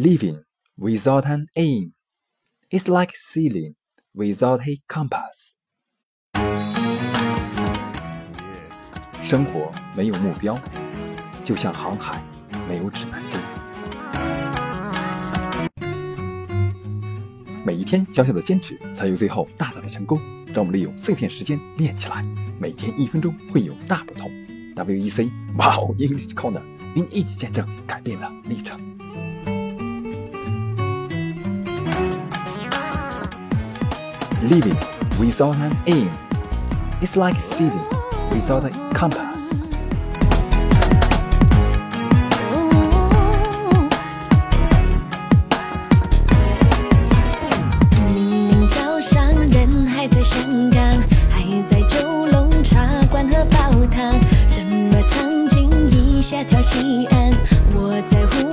Living without an aim is like sailing without a compass. 生活没有目标，就像航海没有指南针。每一天小小的坚持，才有最后大大的成功。让我们利用碎片时间练起来，每天一分钟会有大不同。WEC Wow English Corner，与你一起见证改变的历程。Living without an aim it's like sailing without a compass. 明明早上人还在香港，还在九龙茶馆喝煲汤，怎么场景一下跳西安？我在乎